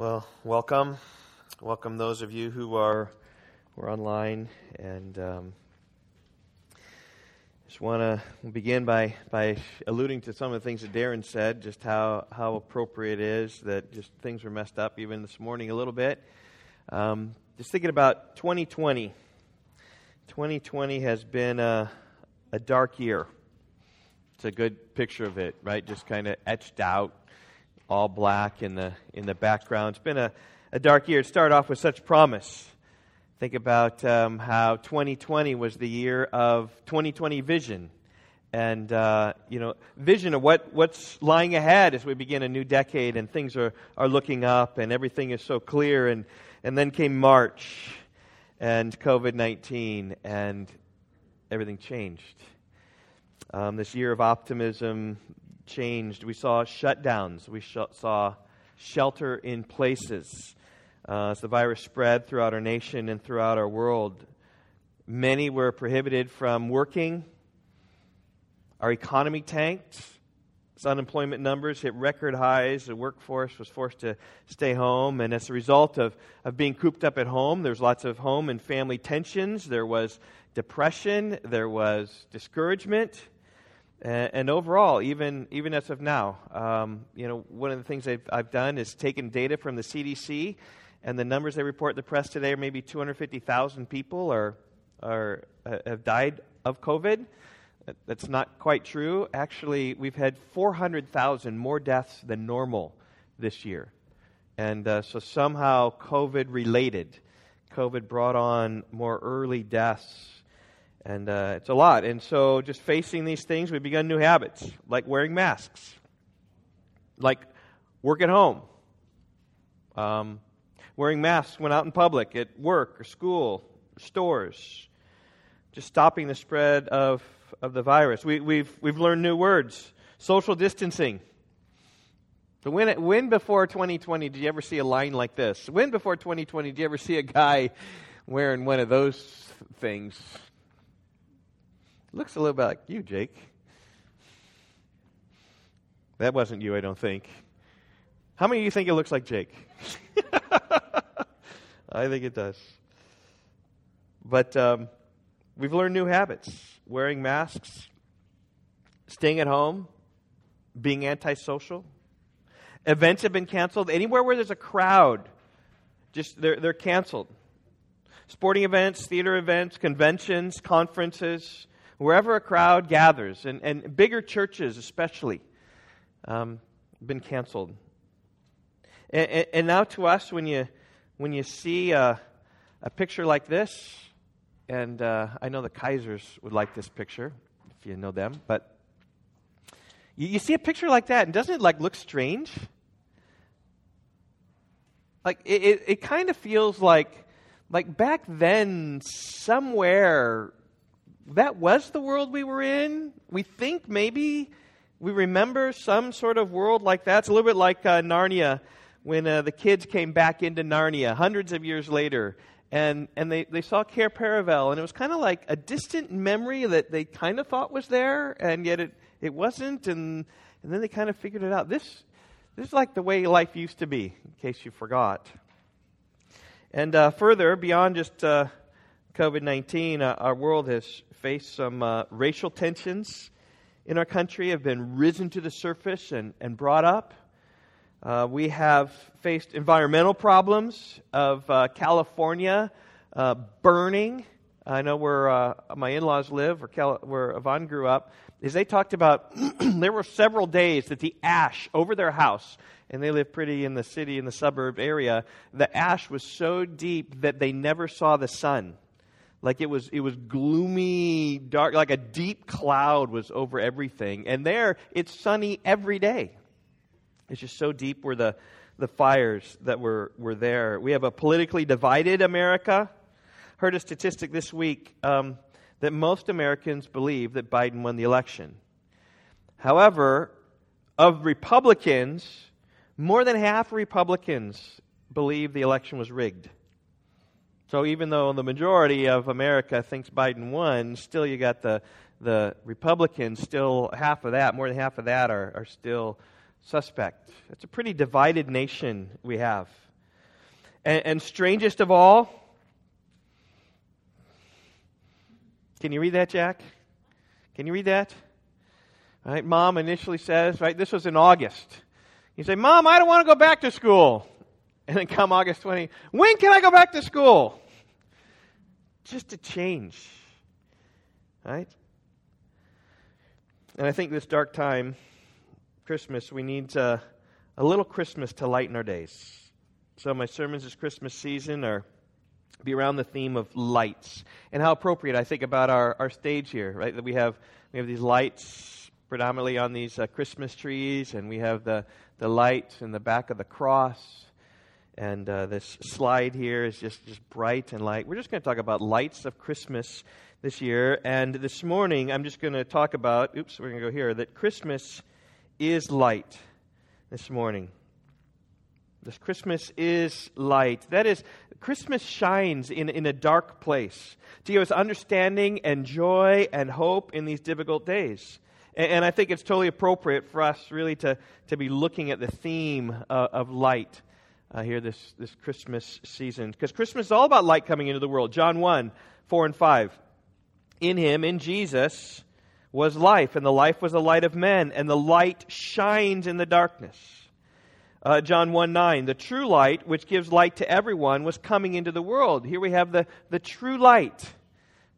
Well, welcome. Welcome those of you who are, who are online. And um, just want to begin by, by alluding to some of the things that Darren said, just how, how appropriate it is that just things were messed up even this morning a little bit. Um, just thinking about 2020. 2020 has been a, a dark year. It's a good picture of it, right? Just kind of etched out all black in the, in the background. It's been a, a dark year. It started off with such promise. Think about um, how 2020 was the year of 2020 vision. And, uh, you know, vision of what, what's lying ahead as we begin a new decade and things are, are looking up and everything is so clear. And, and then came March and COVID 19 and everything changed. Um, this year of optimism changed. We saw shutdowns. We sh- saw shelter in places. Uh, as the virus spread throughout our nation and throughout our world, many were prohibited from working. Our economy tanked. As unemployment numbers hit record highs, the workforce was forced to stay home. And as a result of, of being cooped up at home, there's lots of home and family tensions. There was depression. There was discouragement. And, and overall, even, even as of now, um, you know, one of the things I've, I've done is taken data from the CDC, and the numbers they report in the press today are maybe 250,000 people are, are, uh, have died of COVID. That's not quite true. Actually, we've had 400,000 more deaths than normal this year. And uh, so somehow COVID related. COVID brought on more early deaths and uh, it's a lot. And so, just facing these things, we've begun new habits, like wearing masks, like work at home, um, wearing masks when out in public, at work or school, or stores, just stopping the spread of, of the virus. We, we've, we've learned new words social distancing. So when, when before 2020 did you ever see a line like this? When before 2020 did you ever see a guy wearing one of those things? Looks a little bit like you, Jake. That wasn't you, I don't think. How many of you think it looks like Jake? I think it does. But um, we've learned new habits wearing masks, staying at home, being antisocial. Events have been canceled. Anywhere where there's a crowd, just they're, they're canceled. Sporting events, theater events, conventions, conferences, wherever a crowd gathers, and, and bigger churches especially, um, been canceled. And, and, now to us, when you, when you see a, a picture like this, and uh, I know the Kaisers would like this picture, if you know them, but you, you see a picture like that, and doesn't it like look strange? Like it, it, it kind of feels like like back then somewhere that was the world we were in. We think maybe we remember some sort of world like that. It's a little bit like uh, Narnia when uh, the kids came back into Narnia hundreds of years later. And, and they, they saw Cair Paravel, and it was kind of like a distant memory that they kind of thought was there, and yet it, it wasn't. And, and then they kind of figured it out. This, this is like the way life used to be, in case you forgot. And uh, further, beyond just uh, COVID 19, uh, our world has faced some uh, racial tensions in our country, have been risen to the surface and, and brought up. Uh, we have faced environmental problems of uh, California uh, burning. I know where uh, my in laws live, or Cal- where Yvonne grew up, is they talked about there were several days that the ash over their house, and they live pretty in the city, in the suburb area, the ash was so deep that they never saw the sun. Like it was, it was gloomy, dark, like a deep cloud was over everything. And there, it's sunny every day. It's just so deep were the, the fires that were, were there. We have a politically divided America. Heard a statistic this week um, that most Americans believe that Biden won the election. However, of Republicans, more than half Republicans believe the election was rigged. So even though the majority of America thinks Biden won, still you got the, the Republicans, still half of that, more than half of that are, are still suspect. It's a pretty divided nation we have And, and strangest of all, can you read that, Jack? Can you read that? Right? Mom initially says, right, this was in August. You say, Mom, I don't want to go back to school. And then come August 20, when can I go back to school? Just a change. Right? And I think this dark time, Christmas, we need uh, a little Christmas to lighten our days. So my sermons this Christmas season are be around the theme of lights and how appropriate I think about our, our stage here, right? That we have we have these lights predominantly on these uh, Christmas trees, and we have the the light in the back of the cross, and uh, this slide here is just just bright and light. We're just going to talk about lights of Christmas this year, and this morning I'm just going to talk about. Oops, we're going to go here. That Christmas is light. This morning. This Christmas is light. That is, Christmas shines in, in a dark place to give us understanding and joy and hope in these difficult days. And, and I think it's totally appropriate for us really to, to be looking at the theme uh, of light uh, here this, this Christmas season. Because Christmas is all about light coming into the world. John 1 4 and 5. In him, in Jesus, was life, and the life was the light of men, and the light shines in the darkness uh, John 1 9, the true light, which gives light to everyone, was coming into the world. Here we have the, the true light,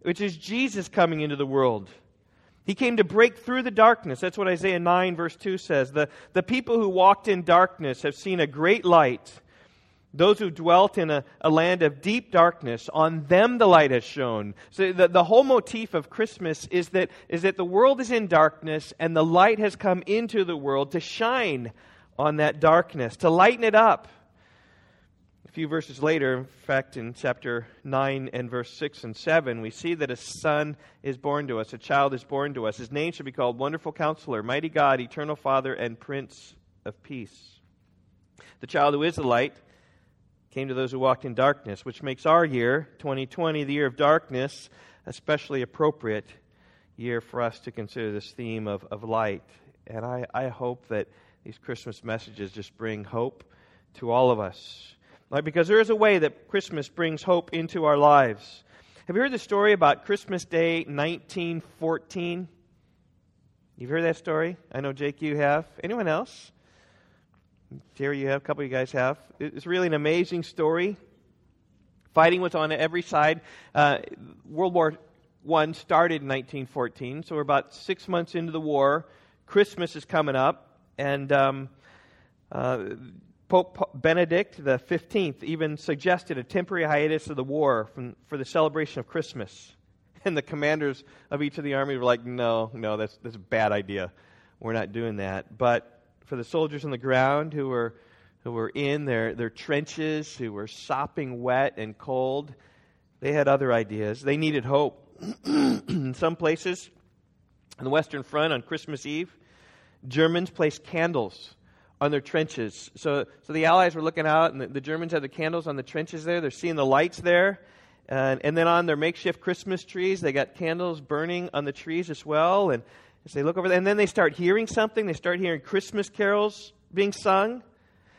which is Jesus coming into the world. He came to break through the darkness. That's what Isaiah 9, verse 2 says. The, the people who walked in darkness have seen a great light. Those who dwelt in a, a land of deep darkness, on them the light has shone. So the, the whole motif of Christmas is that, is that the world is in darkness and the light has come into the world to shine on that darkness, to lighten it up. Few verses later, in fact, in chapter 9 and verse 6 and 7, we see that a son is born to us, a child is born to us. His name should be called Wonderful Counselor, Mighty God, Eternal Father, and Prince of Peace. The child who is the light came to those who walked in darkness, which makes our year, 2020, the year of darkness, especially appropriate year for us to consider this theme of, of light. And I, I hope that these Christmas messages just bring hope to all of us. Like, because there is a way that Christmas brings hope into our lives. Have you heard the story about Christmas Day 1914? You've heard that story? I know, Jake, you have. Anyone else? Jerry, you have. A couple of you guys have. It's really an amazing story. Fighting was on every side. Uh, World War I started in 1914, so we're about six months into the war. Christmas is coming up. And um, uh, Pope Benedict the Fifteenth even suggested a temporary hiatus of the war from, for the celebration of Christmas. And the commanders of each of the armies were like, "No, no, that's that's a bad idea. We're not doing that." But for the soldiers on the ground who were who were in their, their trenches, who were sopping wet and cold, they had other ideas. They needed hope. in some places, on the Western Front on Christmas Eve, Germans placed candles on their trenches. So, so the Allies were looking out, and the, the Germans had the candles on the trenches there. They're seeing the lights there. And, and then on their makeshift Christmas trees, they got candles burning on the trees as well. And as they look over there, and then they start hearing something. They start hearing Christmas carols being sung.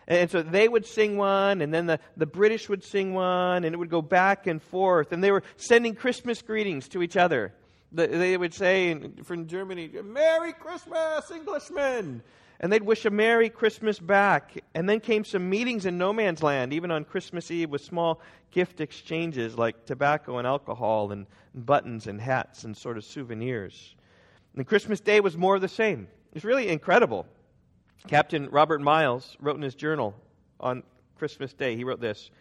And so they would sing one, and then the, the British would sing one, and it would go back and forth. And they were sending Christmas greetings to each other they would say from Germany, Merry Christmas, Englishmen! And they'd wish a Merry Christmas back. And then came some meetings in no man's land, even on Christmas Eve, with small gift exchanges like tobacco and alcohol and buttons and hats and sort of souvenirs. And Christmas Day was more of the same. It's really incredible. Captain Robert Miles wrote in his journal on Christmas Day, he wrote this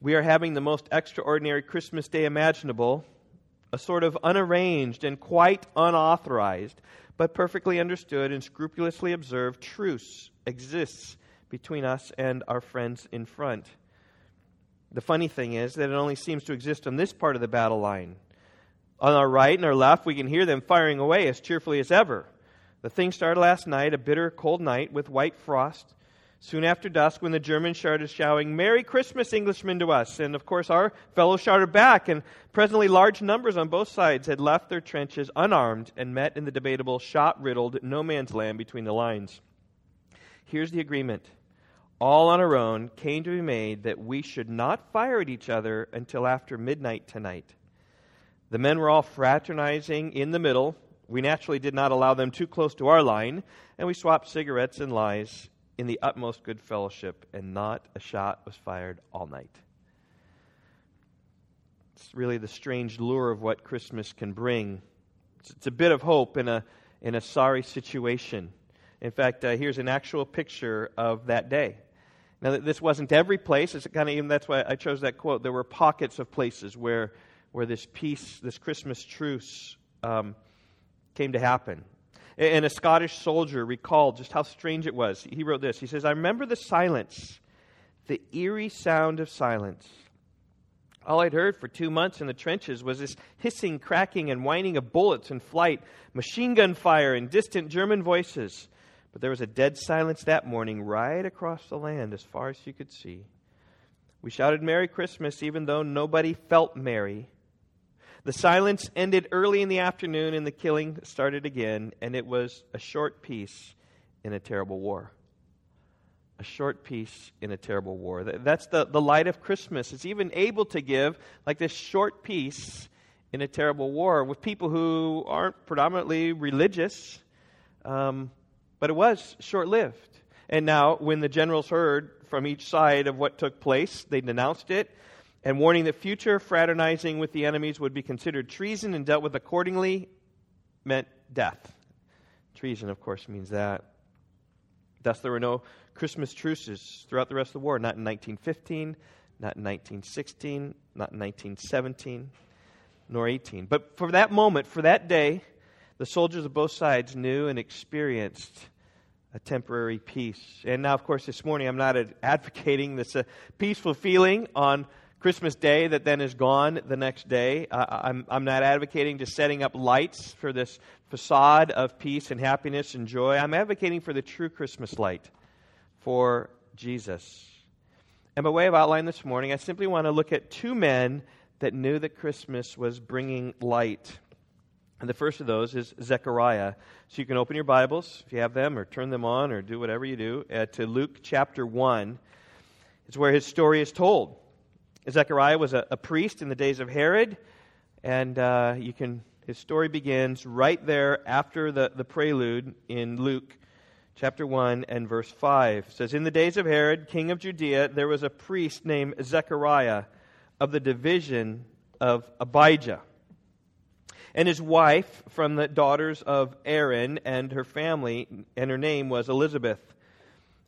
We are having the most extraordinary Christmas Day imaginable a sort of unarranged and quite unauthorized, but perfectly understood and scrupulously observed truce exists between us and our friends in front. The funny thing is that it only seems to exist on this part of the battle line. On our right and our left, we can hear them firing away as cheerfully as ever. The thing started last night, a bitter, cold night with white frost. Soon after dusk, when the Germans started shouting, Merry Christmas, Englishmen, to us. And of course, our fellows shouted back, and presently large numbers on both sides had left their trenches unarmed and met in the debatable, shot riddled no man's land between the lines. Here's the agreement all on our own, came to be made that we should not fire at each other until after midnight tonight. The men were all fraternizing in the middle. We naturally did not allow them too close to our line, and we swapped cigarettes and lies in the utmost good fellowship, and not a shot was fired all night. It's really the strange lure of what Christmas can bring. It's, it's a bit of hope in a, in a sorry situation. In fact, uh, here's an actual picture of that day. Now, this wasn't every place. It's kind of even that's why I chose that quote. There were pockets of places where, where this peace, this Christmas truce, um, came to happen. And a Scottish soldier recalled just how strange it was. He wrote this. He says, "I remember the silence, the eerie sound of silence. All I'd heard for two months in the trenches was this hissing, cracking, and whining of bullets in flight, machine gun fire, and distant German voices." But there was a dead silence that morning right across the land as far as you could see. We shouted Merry Christmas even though nobody felt merry. The silence ended early in the afternoon and the killing started again, and it was a short peace in a terrible war. A short peace in a terrible war. That's the, the light of Christmas. It's even able to give like this short peace in a terrible war with people who aren't predominantly religious. Um, but it was short lived. And now, when the generals heard from each side of what took place, they denounced it and warning that future fraternizing with the enemies would be considered treason and dealt with accordingly meant death. Treason, of course, means that. Thus, there were no Christmas truces throughout the rest of the war, not in 1915, not in 1916, not in 1917, nor 18. But for that moment, for that day, the soldiers of both sides knew and experienced a temporary peace. And now, of course, this morning I'm not advocating this uh, peaceful feeling on Christmas Day that then is gone the next day. Uh, I'm, I'm not advocating just setting up lights for this facade of peace and happiness and joy. I'm advocating for the true Christmas light for Jesus. And by way of outline this morning, I simply want to look at two men that knew that Christmas was bringing light. And the first of those is Zechariah. So you can open your Bibles, if you have them, or turn them on, or do whatever you do, uh, to Luke chapter 1. It's where his story is told. Zechariah was a, a priest in the days of Herod, and uh, you can, his story begins right there after the, the prelude in Luke chapter 1 and verse 5. It says, In the days of Herod, king of Judea, there was a priest named Zechariah of the division of Abijah and his wife from the daughters of Aaron and her family, and her name was Elizabeth.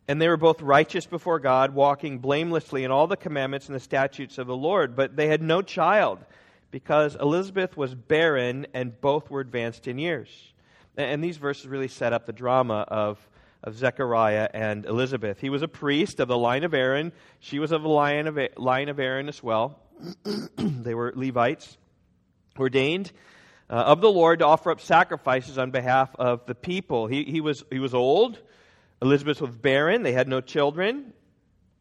And they were both righteous before God, walking blamelessly in all the commandments and the statutes of the Lord. But they had no child, because Elizabeth was barren and both were advanced in years. And these verses really set up the drama of, of Zechariah and Elizabeth. He was a priest of the line of Aaron. She was of the line of, line of Aaron as well. they were Levites, ordained uh, of the Lord to offer up sacrifices on behalf of the people. He, he, was, he was old. Elizabeth was barren. They had no children.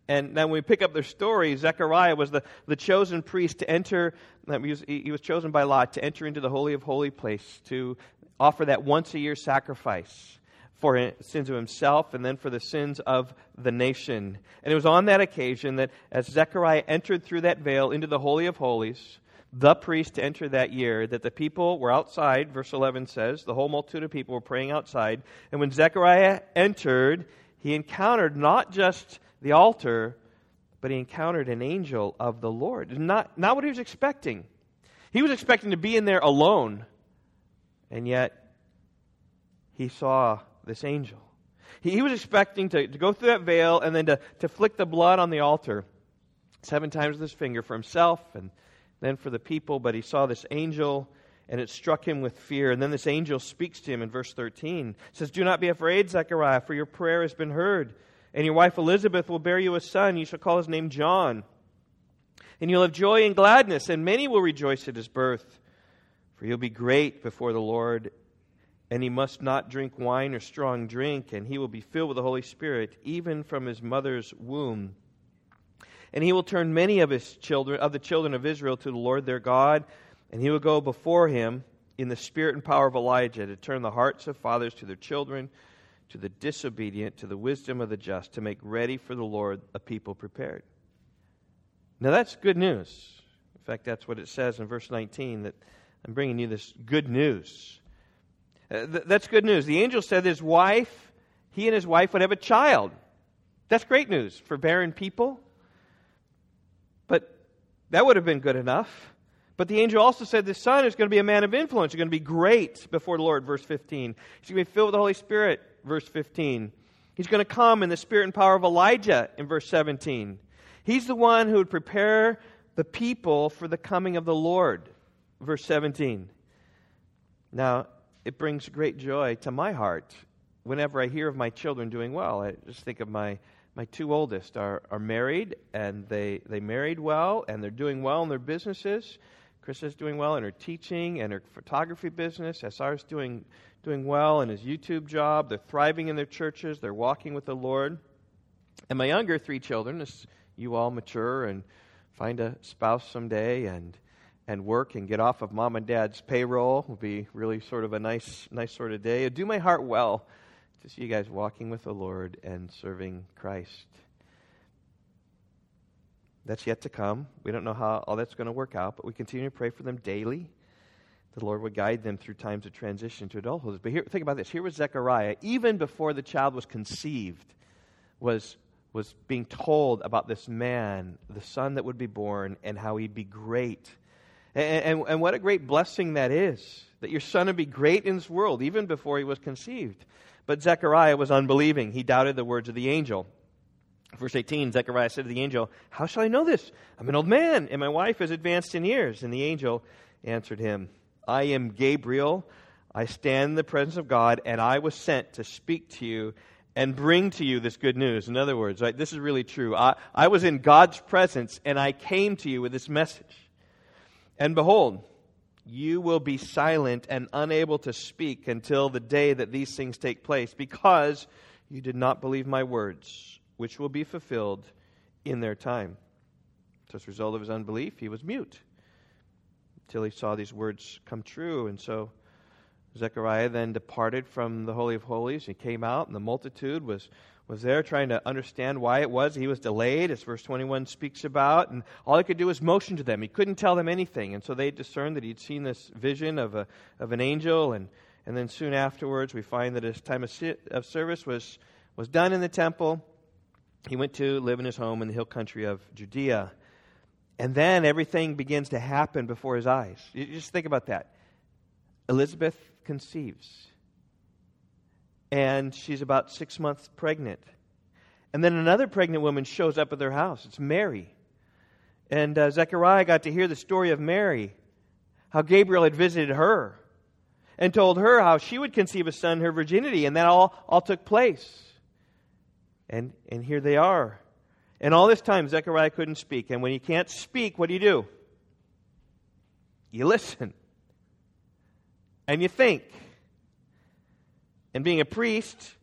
And then when we pick up their story, Zechariah was the, the chosen priest to enter, he was, he was chosen by Lot to enter into the Holy of Holy place, to offer that once a year sacrifice for sins of himself and then for the sins of the nation. And it was on that occasion that as Zechariah entered through that veil into the Holy of Holies, the priest to enter that year, that the people were outside, verse 11 says, the whole multitude of people were praying outside. And when Zechariah entered, he encountered not just the altar, but he encountered an angel of the Lord. Not, not what he was expecting. He was expecting to be in there alone, and yet he saw this angel. He, he was expecting to, to go through that veil and then to, to flick the blood on the altar seven times with his finger for himself and then for the people, but he saw this angel and it struck him with fear. And then this angel speaks to him in verse 13. It says, Do not be afraid, Zechariah, for your prayer has been heard. And your wife Elizabeth will bear you a son. You shall call his name John. And you'll have joy and gladness, and many will rejoice at his birth. For he'll be great before the Lord, and he must not drink wine or strong drink, and he will be filled with the Holy Spirit, even from his mother's womb. And he will turn many of his children, of the children of Israel, to the Lord their God, and he will go before him in the spirit and power of Elijah to turn the hearts of fathers to their children, to the disobedient, to the wisdom of the just, to make ready for the Lord a people prepared. Now that's good news. In fact, that's what it says in verse 19 that I'm bringing you this good news. Uh, th- that's good news. The angel said his wife, he and his wife would have a child. That's great news for barren people. That would have been good enough. But the angel also said the son is going to be a man of influence. He's going to be great before the Lord, verse 15. He's going to be filled with the Holy Spirit, verse 15. He's going to come in the spirit and power of Elijah, in verse 17. He's the one who would prepare the people for the coming of the Lord, verse 17. Now, it brings great joy to my heart whenever I hear of my children doing well. I just think of my my two oldest are, are married and they, they married well and they're doing well in their businesses. Chris is doing well in her teaching and her photography business. SR's doing, doing well in his YouTube job. They're thriving in their churches. They're walking with the Lord. And my younger three children, as you all mature and find a spouse someday and, and work and get off of mom and dad's payroll, will be really sort of a nice, nice sort of day. It'd do my heart well to see you guys walking with the Lord and serving Christ. That's yet to come. We don't know how all that's going to work out, but we continue to pray for them daily. The Lord would guide them through times of transition to adulthood. But here, think about this. Here was Zechariah, even before the child was conceived, was, was being told about this man, the son that would be born, and how he'd be great. And, and, and what a great blessing that is, that your son would be great in this world, even before he was conceived. But Zechariah was unbelieving. He doubted the words of the angel. Verse 18, Zechariah said to the angel, How shall I know this? I'm an old man, and my wife is advanced in years. And the angel answered him, I am Gabriel. I stand in the presence of God, and I was sent to speak to you and bring to you this good news. In other words, right, this is really true. I, I was in God's presence, and I came to you with this message. And behold, you will be silent and unable to speak until the day that these things take place, because you did not believe my words which will be fulfilled in their time. So, as a result of his unbelief, he was mute until he saw these words come true. And so, Zechariah then departed from the Holy of Holies. He came out, and the multitude was, was there trying to understand why it was he was delayed, as verse 21 speaks about. And all he could do was motion to them. He couldn't tell them anything. And so they discerned that he'd seen this vision of, a, of an angel. And, and then soon afterwards, we find that his time of, of service was, was done in the temple he went to live in his home in the hill country of Judea. And then everything begins to happen before his eyes. You just think about that. Elizabeth conceives, and she's about six months pregnant. And then another pregnant woman shows up at their house. It's Mary. And uh, Zechariah got to hear the story of Mary, how Gabriel had visited her and told her how she would conceive a son her virginity. And that all, all took place. And, and here they are. And all this time, Zechariah couldn't speak. And when you can't speak, what do you do? You listen. And you think. And being a priest,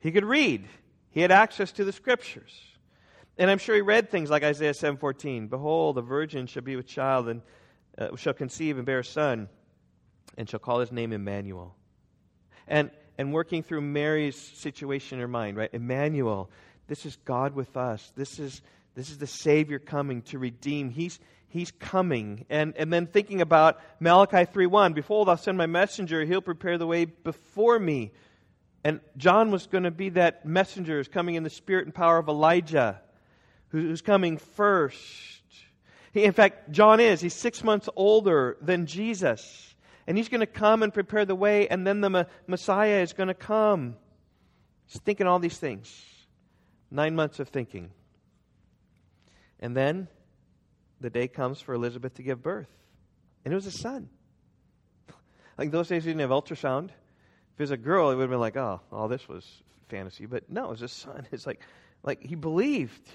he could read. He had access to the scriptures. And I'm sure he read things like Isaiah 7:14, "Behold, a virgin shall be with child and uh, shall conceive and bear a son, and shall call his name Emmanuel." And and working through Mary's situation in her mind, right? Emmanuel, this is God with us. This is, this is the Savior coming to redeem. He's, he's coming. And, and then thinking about Malachi 3.1, Behold, I'll send my messenger. He'll prepare the way before me. And John was going to be that messenger who's coming in the spirit and power of Elijah, who's coming first. He, in fact, John is. He's six months older than Jesus and he's going to come and prepare the way, and then the Messiah is going to come. He's thinking all these things. Nine months of thinking. And then the day comes for Elizabeth to give birth. And it was a son. like those days, we didn't have ultrasound. If it was a girl, it would have been like, oh, all this was fantasy. But no, it was a son. It's like, like he believed.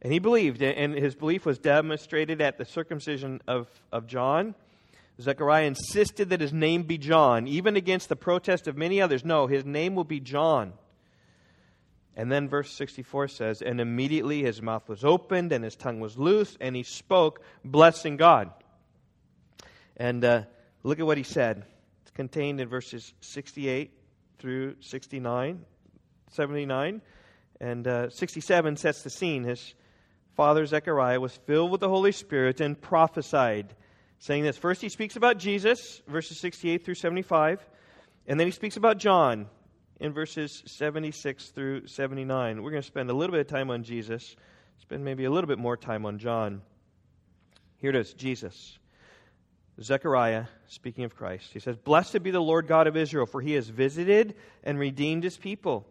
And he believed, and his belief was demonstrated at the circumcision of, of John Zechariah insisted that his name be John, even against the protest of many others. No, his name will be John. And then verse 64 says, And immediately his mouth was opened and his tongue was loose, and he spoke, blessing God. And uh, look at what he said. It's contained in verses 68 through 69, 79. And uh, 67 sets the scene. His father, Zechariah, was filled with the Holy Spirit and prophesied, saying this. First, he speaks about Jesus, verses 68 through 75. And then he speaks about John in verses 76 through 79. We're going to spend a little bit of time on Jesus, spend maybe a little bit more time on John. Here it is Jesus. Zechariah, speaking of Christ, he says, Blessed be the Lord God of Israel, for he has visited and redeemed his people,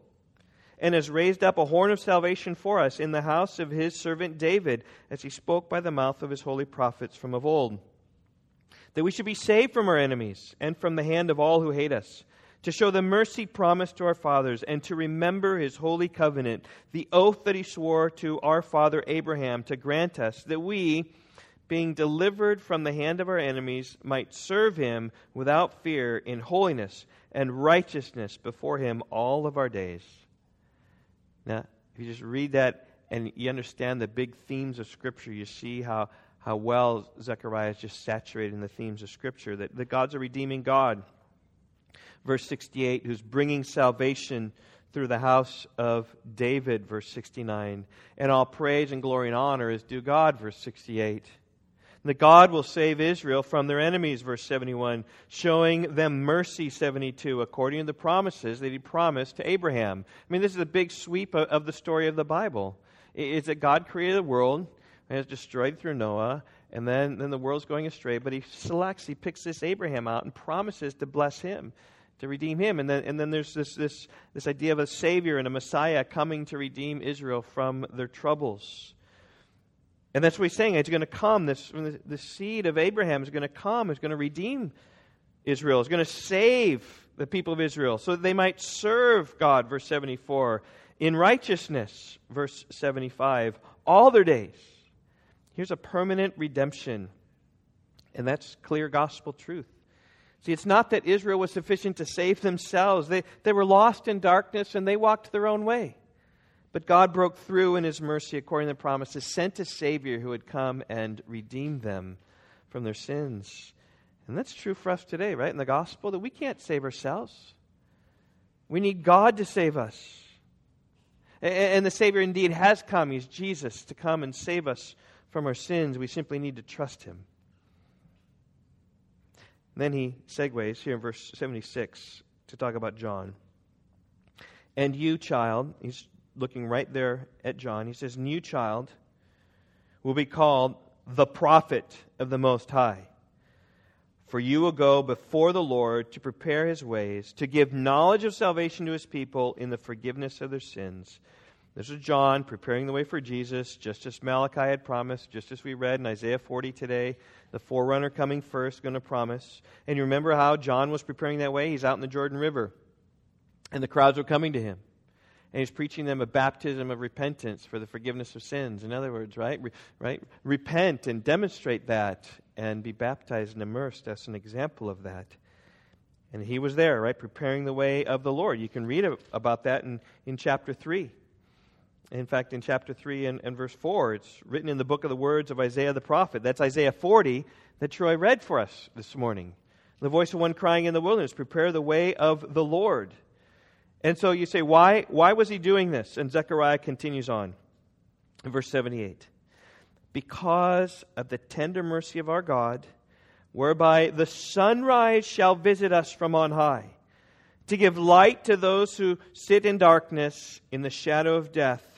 and has raised up a horn of salvation for us in the house of his servant David, as he spoke by the mouth of his holy prophets from of old. That we should be saved from our enemies and from the hand of all who hate us, to show the mercy promised to our fathers, and to remember his holy covenant, the oath that he swore to our father Abraham, to grant us that we, being delivered from the hand of our enemies, might serve him without fear in holiness and righteousness before him all of our days. Now, if you just read that and you understand the big themes of Scripture, you see how, how well Zechariah is just saturated in the themes of Scripture that, that God's a redeeming God. Verse 68, who's bringing salvation through the house of David, verse 69. And all praise and glory and honor is due God, verse 68 that God will save Israel from their enemies, verse 71, showing them mercy, 72, according to the promises that he promised to Abraham. I mean, this is a big sweep of, the story of the Bible. It's that God created the world and has destroyed through Noah, and then, then the world's going astray, but he selects, he picks this Abraham out and promises to bless him to redeem him. And then, and then there's this, this, this idea of a Savior and a Messiah coming to redeem Israel from their troubles. And that's what he's saying. It's going to come. This, the seed of Abraham is going to come. It's going to redeem Israel. It's going to save the people of Israel so that they might serve God, verse 74, in righteousness, verse 75, all their days. Here's a permanent redemption. And that's clear gospel truth. See, it's not that Israel was sufficient to save themselves. They, they were lost in darkness and they walked their own way. But God broke through in His mercy, according to the promises, sent a Savior who would come and redeem them from their sins. And that's true for us today, right? In the gospel, that we can't save ourselves. We need God to save us. And the Savior indeed has come. He's Jesus to come and save us from our sins. We simply need to trust Him. Then he segues here in verse 76 to talk about John. And you, child, he's looking right there at John, he says, New child will be called the prophet of the Most High. For you will go before the Lord to prepare his ways, to give knowledge of salvation to his people in the forgiveness of their sins. This is John preparing the way for Jesus, just as Malachi had promised, just as we read in Isaiah 40 today. The forerunner coming first, going to promise. And you remember how John was preparing that way? He's out in the Jordan River, and the crowds were coming to him and he's preaching them a baptism of repentance for the forgiveness of sins. In other words, right? Re- right? Repent and demonstrate that and be baptized and immersed. as an example of that. And he was there, right? Preparing the way of the Lord. You can read about that in, in chapter 3. In fact, in chapter 3 and, and verse 4, it's written in the book of the words of Isaiah the prophet. That's Isaiah 40 that Troy read for us this morning. The voice of one crying in the wilderness, Prepare the way of the Lord and so you say, why, why was he doing this? And Zechariah continues on in verse 78 Because of the tender mercy of our God, whereby the sunrise shall visit us from on high, to give light to those who sit in darkness in the shadow of death,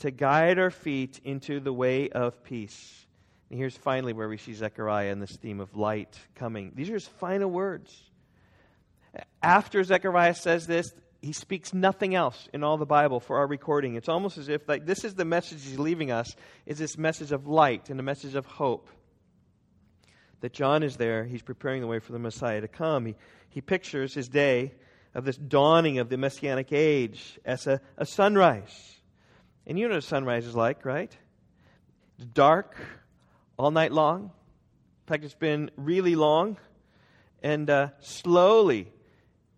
to guide our feet into the way of peace. And here's finally where we see Zechariah and this theme of light coming. These are his final words. After Zechariah says this, he speaks nothing else in all the Bible for our recording. It's almost as if like this is the message he's leaving us is this message of light and a message of hope. That John is there, he's preparing the way for the Messiah to come. He, he pictures his day of this dawning of the messianic age as a, a sunrise. And you know what sunrise is like, right? It's dark all night long. In fact, it's been really long. And uh, slowly,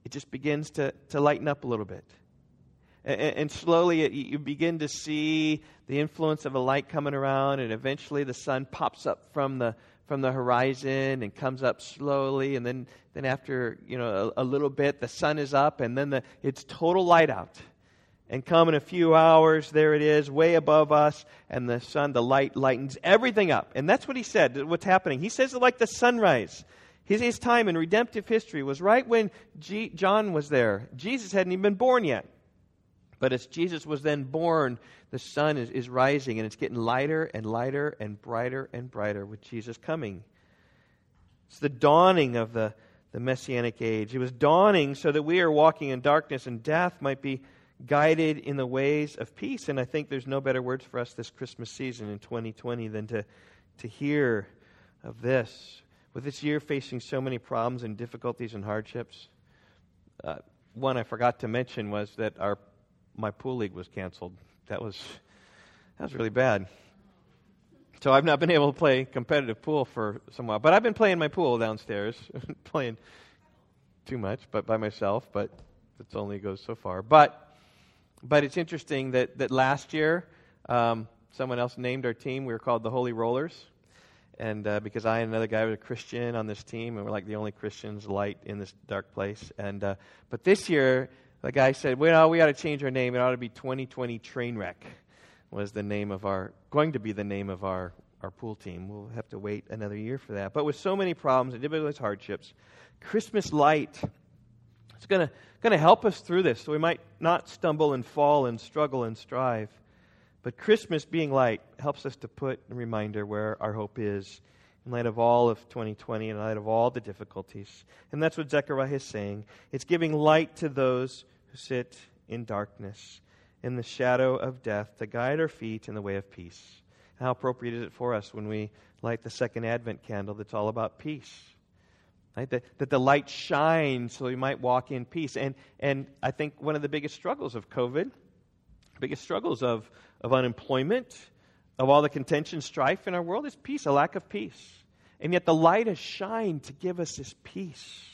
it just begins to, to lighten up a little bit. And, and slowly it, you begin to see the influence of a light coming around, and eventually the sun pops up from the, from the horizon and comes up slowly. And then, then after you know a, a little bit, the sun is up, and then the, it's total light out. And come in a few hours, there it is, way above us, and the sun, the light lightens everything up. And that's what he said, what's happening. He says it like the sunrise. His, his time in redemptive history was right when G, John was there. Jesus hadn't even been born yet. But as Jesus was then born, the sun is, is rising and it's getting lighter and lighter and brighter and brighter with Jesus coming. It's the dawning of the, the messianic age. It was dawning so that we are walking in darkness and death might be guided in the ways of peace. And I think there's no better words for us this Christmas season in 2020 than to, to hear of this. With this year facing so many problems and difficulties and hardships, uh, one I forgot to mention was that our my pool league was canceled. That was that was really bad. So I've not been able to play competitive pool for some while. But I've been playing my pool downstairs, playing too much, but by myself. But it only goes so far. But but it's interesting that that last year um, someone else named our team. We were called the Holy Rollers. And uh, because I and another guy were a Christian on this team, and we're like the only Christians light in this dark place. And uh, but this year the guy said, well, we ought to change our name. It ought to be 2020 Trainwreck was the name of our, going to be the name of our, our pool team. We'll have to wait another year for that. But with so many problems and difficulties, hardships, Christmas light to going to help us through this so we might not stumble and fall and struggle and strive. But Christmas being light helps us to put a reminder where our hope is in light of all of 2020, in light of all the difficulties. And that's what Zechariah is saying. It's giving light to those who sit in darkness, in the shadow of death, to guide our feet in the way of peace. How appropriate is it for us when we light the second Advent candle that's all about peace? Right? That, that the light shines so we might walk in peace. And, and I think one of the biggest struggles of COVID, biggest struggles of, of unemployment, of all the contention, strife in our world is peace, a lack of peace. And yet the light has shined to give us this peace.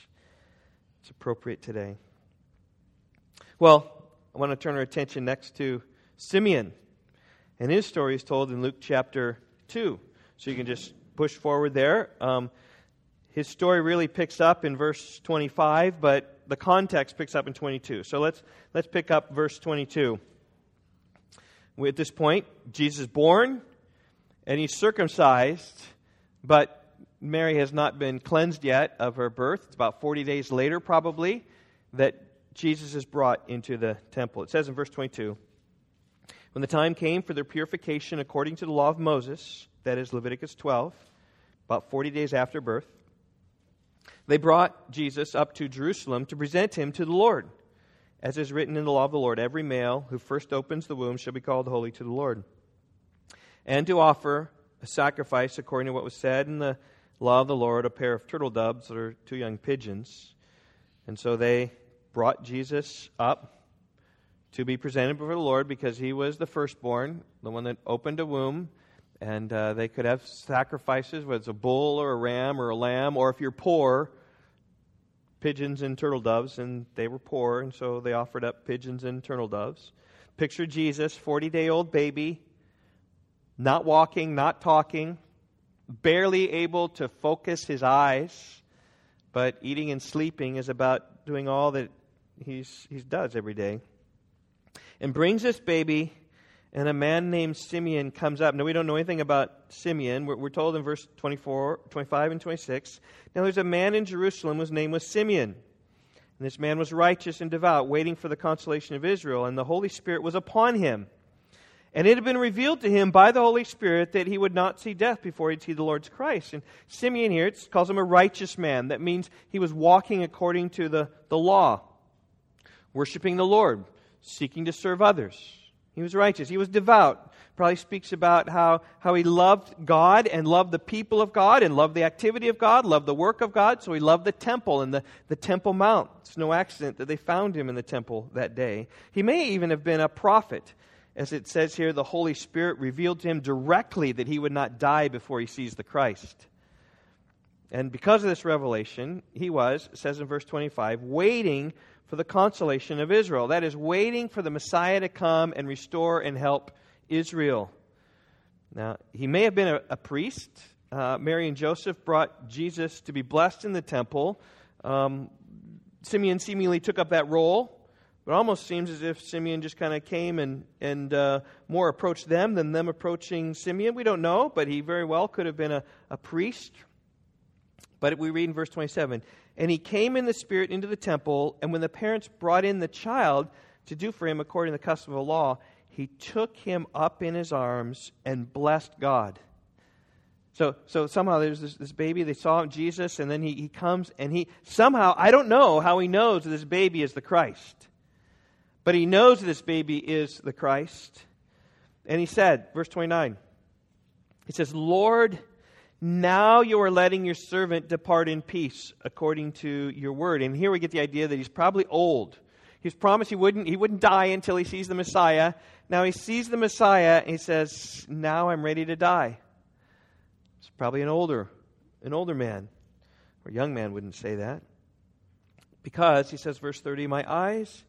It's appropriate today. Well, I want to turn our attention next to Simeon. And his story is told in Luke chapter 2. So you can just push forward there. Um, his story really picks up in verse 25, but the context picks up in 22. So let's, let's pick up verse 22. At this point, Jesus is born and he's circumcised, but Mary has not been cleansed yet of her birth. It's about 40 days later, probably, that Jesus is brought into the temple. It says in verse 22 When the time came for their purification according to the law of Moses, that is Leviticus 12, about 40 days after birth, they brought Jesus up to Jerusalem to present him to the Lord. As is written in the law of the Lord, every male who first opens the womb shall be called holy to the Lord. And to offer a sacrifice according to what was said in the law of the Lord, a pair of turtle doves or two young pigeons. And so they brought Jesus up to be presented before the Lord because he was the firstborn, the one that opened a womb. And uh, they could have sacrifices, whether it's a bull or a ram or a lamb, or if you're poor, pigeons and turtle doves. And they were poor, and so they offered up pigeons and turtle doves. Picture Jesus, 40 day old baby, not walking, not talking, barely able to focus his eyes, but eating and sleeping is about doing all that he's, he does every day. And brings this baby, and a man named Simeon comes up. Now, we don't know anything about Simeon. We're, we're told in verse 24, 25 and 26. Now, there's a man in Jerusalem whose name was Simeon. And this man was righteous and devout, waiting for the consolation of Israel, and the Holy Spirit was upon him. And it had been revealed to him by the Holy Spirit that he would not see death before he'd see the Lord's Christ. And Simeon here it calls him a righteous man. That means he was walking according to the, the law, worshiping the Lord, seeking to serve others. He was righteous. He was devout. Probably speaks about how, how he loved God and loved the people of God and loved the activity of God, loved the work of God. So he loved the temple and the, the Temple Mount. It's no accident that they found him in the temple that day. He may even have been a prophet as it says here, the Holy Spirit revealed to him directly that he would not die before he sees the Christ. And because of this revelation, he was, says in verse 25, waiting for the consolation of Israel. That is, waiting for the Messiah to come and restore and help Israel. Now, he may have been a, a priest uh, Mary and Joseph brought Jesus to be blessed in the temple. Um, Simeon seemingly took up that role. It almost seems as if Simeon just kind of came and, and uh, more approached them than them approaching Simeon. We don't know, but he very well could have been a, a priest. But we read in verse 27 And he came in the Spirit into the temple, and when the parents brought in the child to do for him according to the custom of the law, he took him up in his arms and blessed God. So, so somehow there's this, this baby, they saw Jesus, and then he, he comes and he somehow, I don't know how he knows this baby is the Christ. But he knows this baby is the Christ. And he said, verse 29, he says, Lord, now you are letting your servant depart in peace according to your word. And here we get the idea that he's probably old. He's promised he wouldn't, he wouldn't die until he sees the Messiah. Now he sees the Messiah and he says, Now I'm ready to die. It's probably an older, an older man. Or young man wouldn't say that. Because, he says, verse 30, My eyes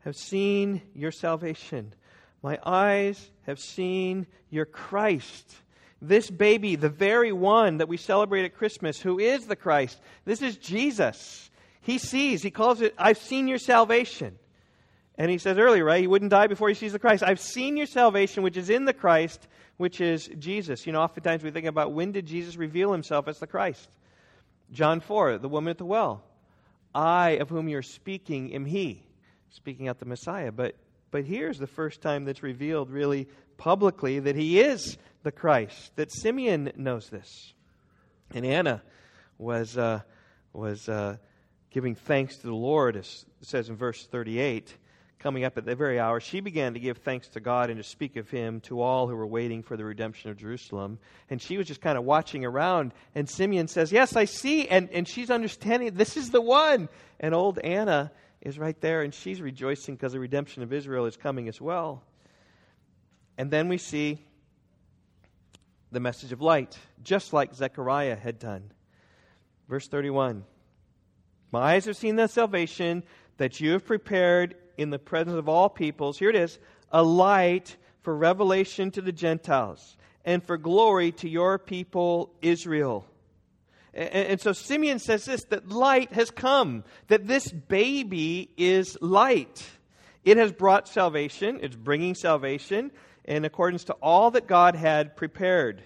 have seen your salvation. My eyes have seen your Christ. This baby, the very one that we celebrate at Christmas, who is the Christ, this is Jesus. He sees, he calls it, I've seen your salvation. And he says earlier, right, he wouldn't die before he sees the Christ. I've seen your salvation, which is in the Christ, which is Jesus. You know, oftentimes we think about when did Jesus reveal himself as the Christ? John 4, the woman at the well. I, of whom you're speaking, am he speaking out the Messiah. But, but here's the first time that's revealed really publicly that he is the Christ, that Simeon knows this. And Anna was, uh, was uh, giving thanks to the Lord, as it says in verse 38 coming up at the very hour, she began to give thanks to God and to speak of him to all who were waiting for the redemption of Jerusalem. And she was just kind of watching around. And Simeon says, Yes, I see. And, and she's understanding this is the one. And old Anna is right there, and she's rejoicing because the redemption of Israel is coming as well. And then we see the message of light, just like Zechariah had done. Verse 31 My eyes have seen the salvation that you have prepared in the presence of all peoples. Here it is a light for revelation to the Gentiles and for glory to your people Israel. And, so Simeon says this that light has come, that this baby is light. It has brought salvation, it's bringing salvation in accordance to all that God had prepared.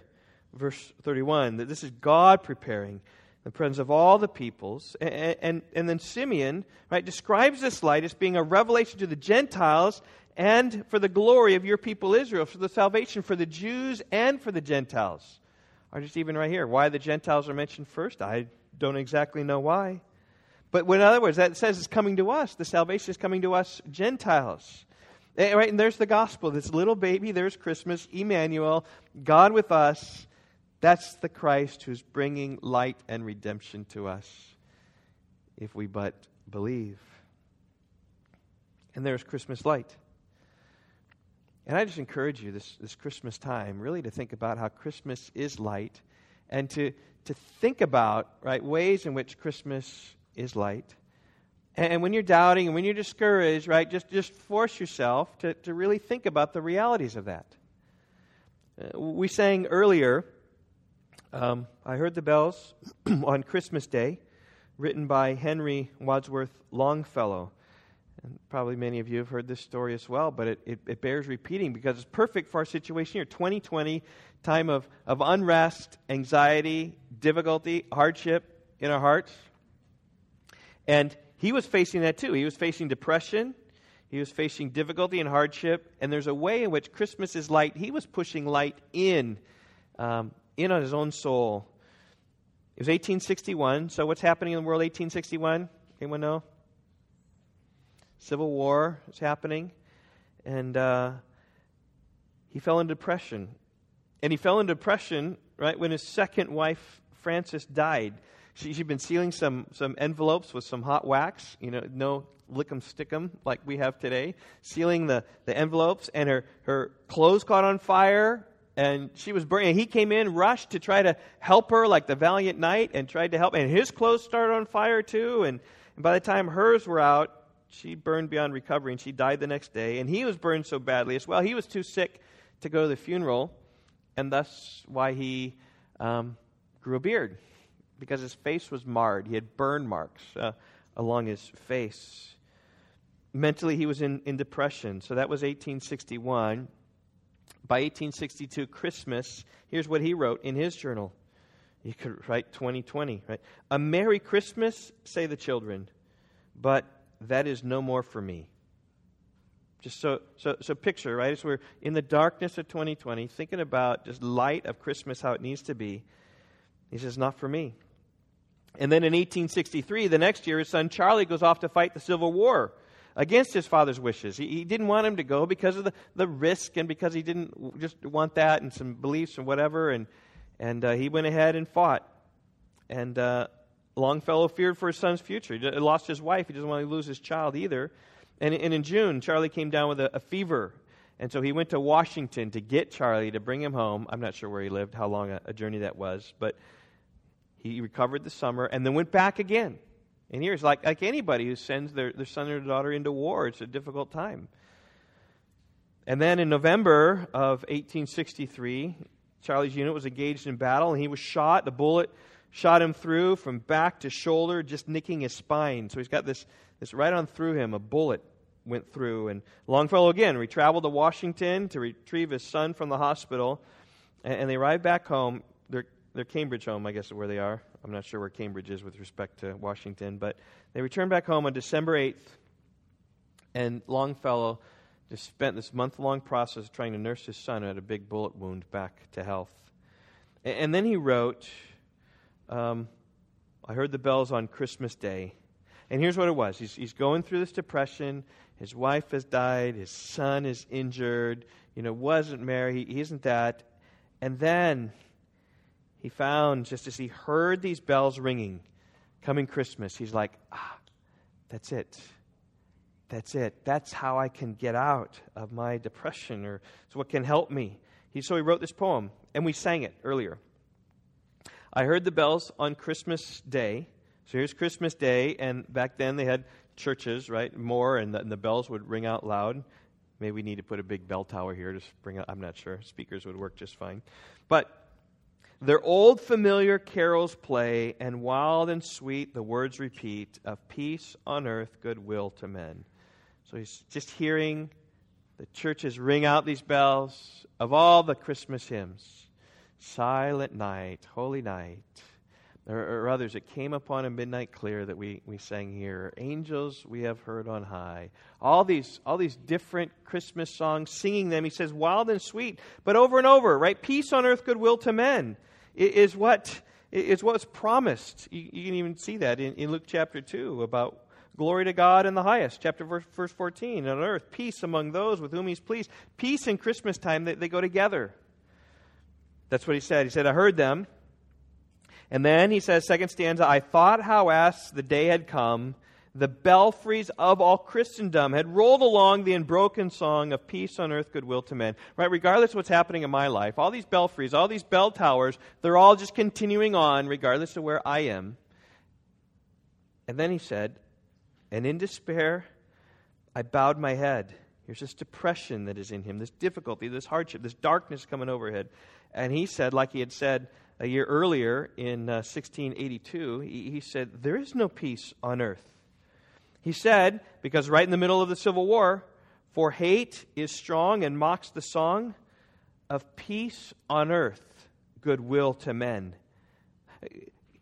Verse 31 that this is God preparing the presence of all the peoples. And, and, and, then Simeon right, describes this light as being a revelation to the Gentiles and for the glory of your people Israel, for the salvation for the Jews and for the Gentiles are just even right here. Why the Gentiles are mentioned first, I don't exactly know why. But in other words, that says it's coming to us. The salvation is coming to us, Gentiles. Eh, right, and there's the gospel. This little baby, there's Christmas, Emmanuel, God with us. That's the Christ who's bringing light and redemption to us if we but believe. And there's Christmas light. And I just encourage you this, this Christmas time really to think about how Christmas is light and to, to think about right ways in which Christmas is light. And when you're doubting and when you're discouraged, right, just, just force yourself to, to really think about the realities of that. Uh, we sang earlier, um, I heard the bells on Christmas Day, written by Henry Wadsworth Longfellow. And probably many of you have heard this story as well, but it, it, it, bears repeating because it's perfect for our situation here. 2020, time of, of unrest, anxiety, difficulty, hardship in our hearts. And he was facing that too. He was facing depression, he was facing difficulty and hardship, and there's a way in which Christmas is light. He was pushing light in, um, in on his own soul. It was 1861. So, what's happening in the world 1861? Anyone know? Civil War was happening, and uh, he fell into depression. And he fell into depression right when his second wife Frances died. She, she'd been sealing some some envelopes with some hot wax, you know, no lick 'em stick 'em like we have today, sealing the, the envelopes, and her, her clothes caught on fire, and she was burning. He came in, rushed to try to help her like the valiant knight, and tried to help, and his clothes started on fire too, and, and by the time hers were out, she burned beyond recovery and she died the next day. And he was burned so badly as well. He was too sick to go to the funeral, and thus why he um, grew a beard because his face was marred. He had burn marks uh, along his face. Mentally, he was in, in depression. So that was 1861. By 1862, Christmas, here's what he wrote in his journal. You could write 2020, right? A Merry Christmas, say the children, but that is no more for me. Just so, so, so picture, right? As we're in the darkness of 2020, thinking about just light of Christmas, how it needs to be. He says, not for me. And then in 1863, the next year, his son Charlie goes off to fight the Civil War against his father's wishes. He, he didn't want him to go because of the, the risk and because he didn't just want that and some beliefs and whatever. And, and uh, he went ahead and fought. And uh, Longfellow feared for his son's future. He lost his wife. He doesn't want to lose his child either. And, and in June, Charlie came down with a, a fever. And so he went to Washington to get Charlie to bring him home. I'm not sure where he lived, how long a, a journey that was. But he recovered the summer and then went back again. And here's like, like anybody who sends their, their son or daughter into war, it's a difficult time. And then in November of 1863, Charlie's unit was engaged in battle and he was shot. The bullet shot him through from back to shoulder, just nicking his spine. So he's got this, this right on through him. A bullet went through. And Longfellow again, we traveled to Washington to retrieve his son from the hospital. And, and they arrived back home. Their, their Cambridge home, I guess, is where they are. I'm not sure where Cambridge is with respect to Washington. But they returned back home on December 8th. And Longfellow just spent this month long process trying to nurse his son who had a big bullet wound back to health. And, and then he wrote um, I heard the bells on Christmas Day. And here's what it was he's, he's going through this depression. His wife has died. His son is injured. You know, wasn't married. He, he isn't that. And then he found, just as he heard these bells ringing, coming Christmas, he's like, ah, that's it. That's it. That's how I can get out of my depression, or it's what can help me. He, so he wrote this poem, and we sang it earlier. I heard the bells on Christmas Day. So here's Christmas Day, and back then they had churches, right? More, and the, and the bells would ring out loud. Maybe we need to put a big bell tower here to bring out, I'm not sure. Speakers would work just fine. But their old familiar carols play, and wild and sweet the words repeat of peace on earth, goodwill to men. So he's just hearing the churches ring out these bells of all the Christmas hymns. Silent night, holy night. There are others that came upon a midnight clear that we, we sang here. Angels we have heard on high. All these, all these different Christmas songs, singing them, he says, wild and sweet, but over and over, right? Peace on earth, goodwill to men is what is what's promised. You, you, can even see that in, in Luke chapter 2 about glory to God in the highest. Chapter verse, verse 14, on earth, peace among those with whom he's pleased. Peace and Christmas time, they, they go together. That's what he said. He said, I heard them. And then he says, second stanza, I thought how as the day had come, the belfries of all Christendom had rolled along the unbroken song of peace on earth, goodwill to men. Right? Regardless of what's happening in my life, all these belfries, all these bell towers, they're all just continuing on, regardless of where I am. And then he said, and in despair, I bowed my head. Here's this depression that is in him, this difficulty, this hardship, this darkness coming overhead. And he said, like he had said a year earlier in uh, 1682, he, he said, There is no peace on earth. He said, because right in the middle of the Civil War, for hate is strong and mocks the song of peace on earth, goodwill to men.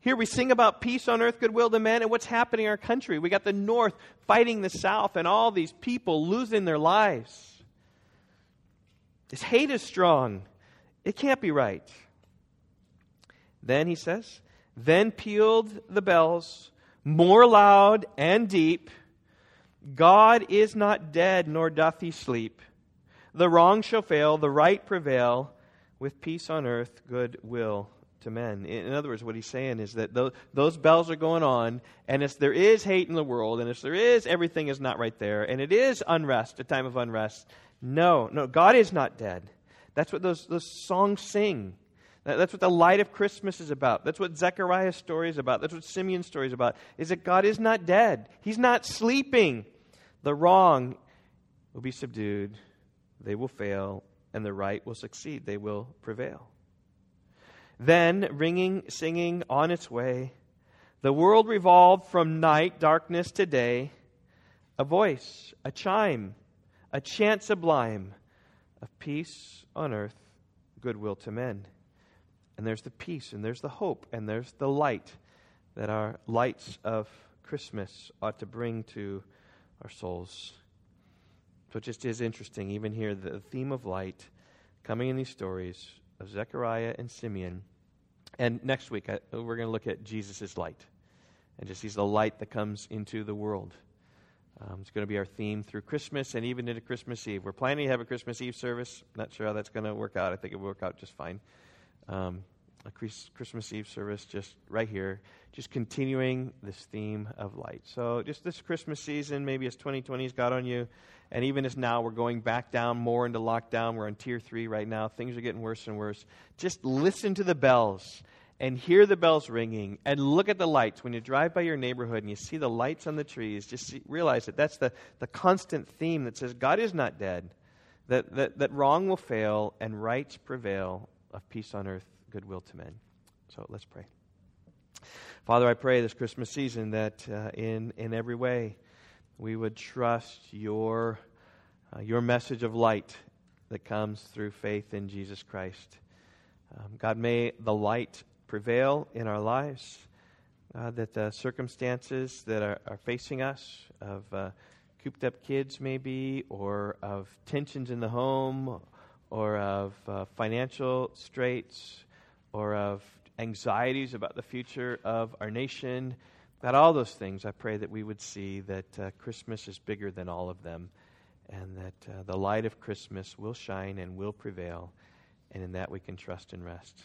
Here we sing about peace on earth, goodwill to men, and what's happening in our country. We got the North fighting the South, and all these people losing their lives. This hate is strong. It can't be right. Then he says, Then pealed the bells more loud and deep. God is not dead, nor doth he sleep. The wrong shall fail, the right prevail, with peace on earth, good will to men. In other words, what he's saying is that those, those bells are going on, and if there is hate in the world, and if there is everything is not right there, and it is unrest, a time of unrest, no, no, God is not dead. That's what those, those songs sing. That's what the light of Christmas is about. That's what Zechariah's story is about. That's what Simeon's story is about. Is that God is not dead. He's not sleeping. The wrong will be subdued. They will fail. And the right will succeed. They will prevail. Then, ringing, singing on its way, the world revolved from night, darkness to day. A voice, a chime, a chant sublime of peace on earth, goodwill to men. And there's the peace, and there's the hope, and there's the light that our lights of Christmas ought to bring to our souls. So it just is interesting, even here, the theme of light coming in these stories of Zechariah and Simeon. And next week, I, we're going to look at Jesus' light. And just he's the light that comes into the world. Um, it's going to be our theme through Christmas and even into Christmas Eve. We're planning to have a Christmas Eve service. Not sure how that's going to work out. I think it will work out just fine. Um, a Christmas Eve service just right here, just continuing this theme of light. So, just this Christmas season, maybe as 2020's got on you, and even as now we're going back down more into lockdown, we're on tier three right now, things are getting worse and worse. Just listen to the bells and hear the bells ringing and look at the lights. When you drive by your neighborhood and you see the lights on the trees, just see, realize that that's the, the constant theme that says God is not dead, that, that, that wrong will fail and rights prevail of peace on earth goodwill to men. So let's pray. Father, I pray this Christmas season that uh, in, in every way we would trust your, uh, your message of light that comes through faith in Jesus Christ. Um, God, may the light prevail in our lives, uh, that the circumstances that are, are facing us, of uh, cooped up kids maybe, or of tensions in the home, or of uh, financial straits, or of anxieties about the future of our nation, about all those things, I pray that we would see that uh, Christmas is bigger than all of them and that uh, the light of Christmas will shine and will prevail, and in that we can trust and rest.